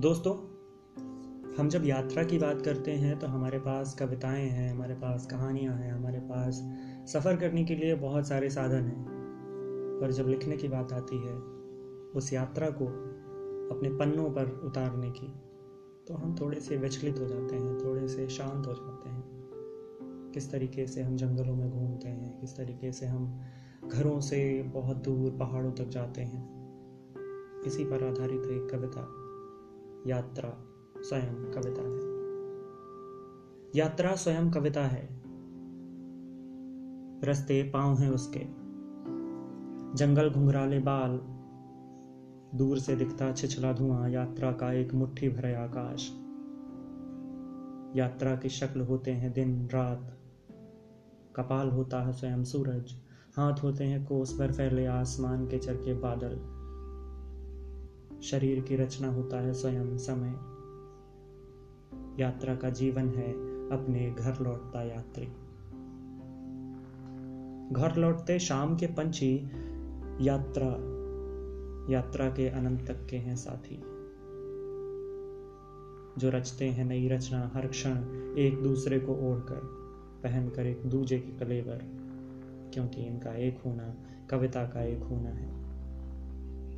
दोस्तों, हम जब यात्रा की बात करते हैं तो हमारे पास कविताएँ हैं, हमारे पास कहानियाँ हैं, हमारे पास सफ़र करने के लिए बहुत सारे साधन हैं। पर जब लिखने की बात आती है, उस यात्रा को अपने पन्नों पर उतारने की तो हम थोड़े से विचलित हो जाते हैं, थोड़े से शांत हो जाते हैं। किस तरीके से हम जंगलों में घूमते हैं, किस तरीके से हम घरों से बहुत दूर पहाड़ों तक जाते हैं, इसी पर आधारित एक कविता। यात्रा स्वयं कविता है। यात्रा स्वयं कविता है। रस्ते पाँव हैं उसके। जंगल घुंघराले बाल। दूर से दिखता छिछला धुआँ। यात्रा का एक मुट्ठी भरे आकाश। यात्रा की शक्ल होते हैं दिन, रात। कपाल होता है स्वयं सूरज। हाथ होते हैं कोस पर फैले आसमान के चरके बादल। शरीर की रचना होता है स्वयं समय। यात्रा का जीवन है अपने घर लौटता यात्री। घर लौटते शाम के पंछी यात्रा यात्रा के अनंत तक के हैं साथी। जो रचते हैं नई रचना, हर क्षण एक दूसरे को ओढ़कर, पहनकर एक दूजे के कलेवर, क्योंकि इनका एक होना, कविता का एक होना है।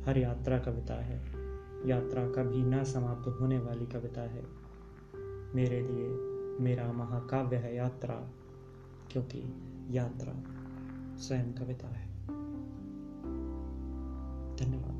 हर यात्रा कविता है। यात्रा कभी ना समाप्त होने वाली कविता है। मेरे लिए मेरा महाकाव्य है यात्रा, क्योंकि यात्रा स्वयं कविता है। धन्यवाद।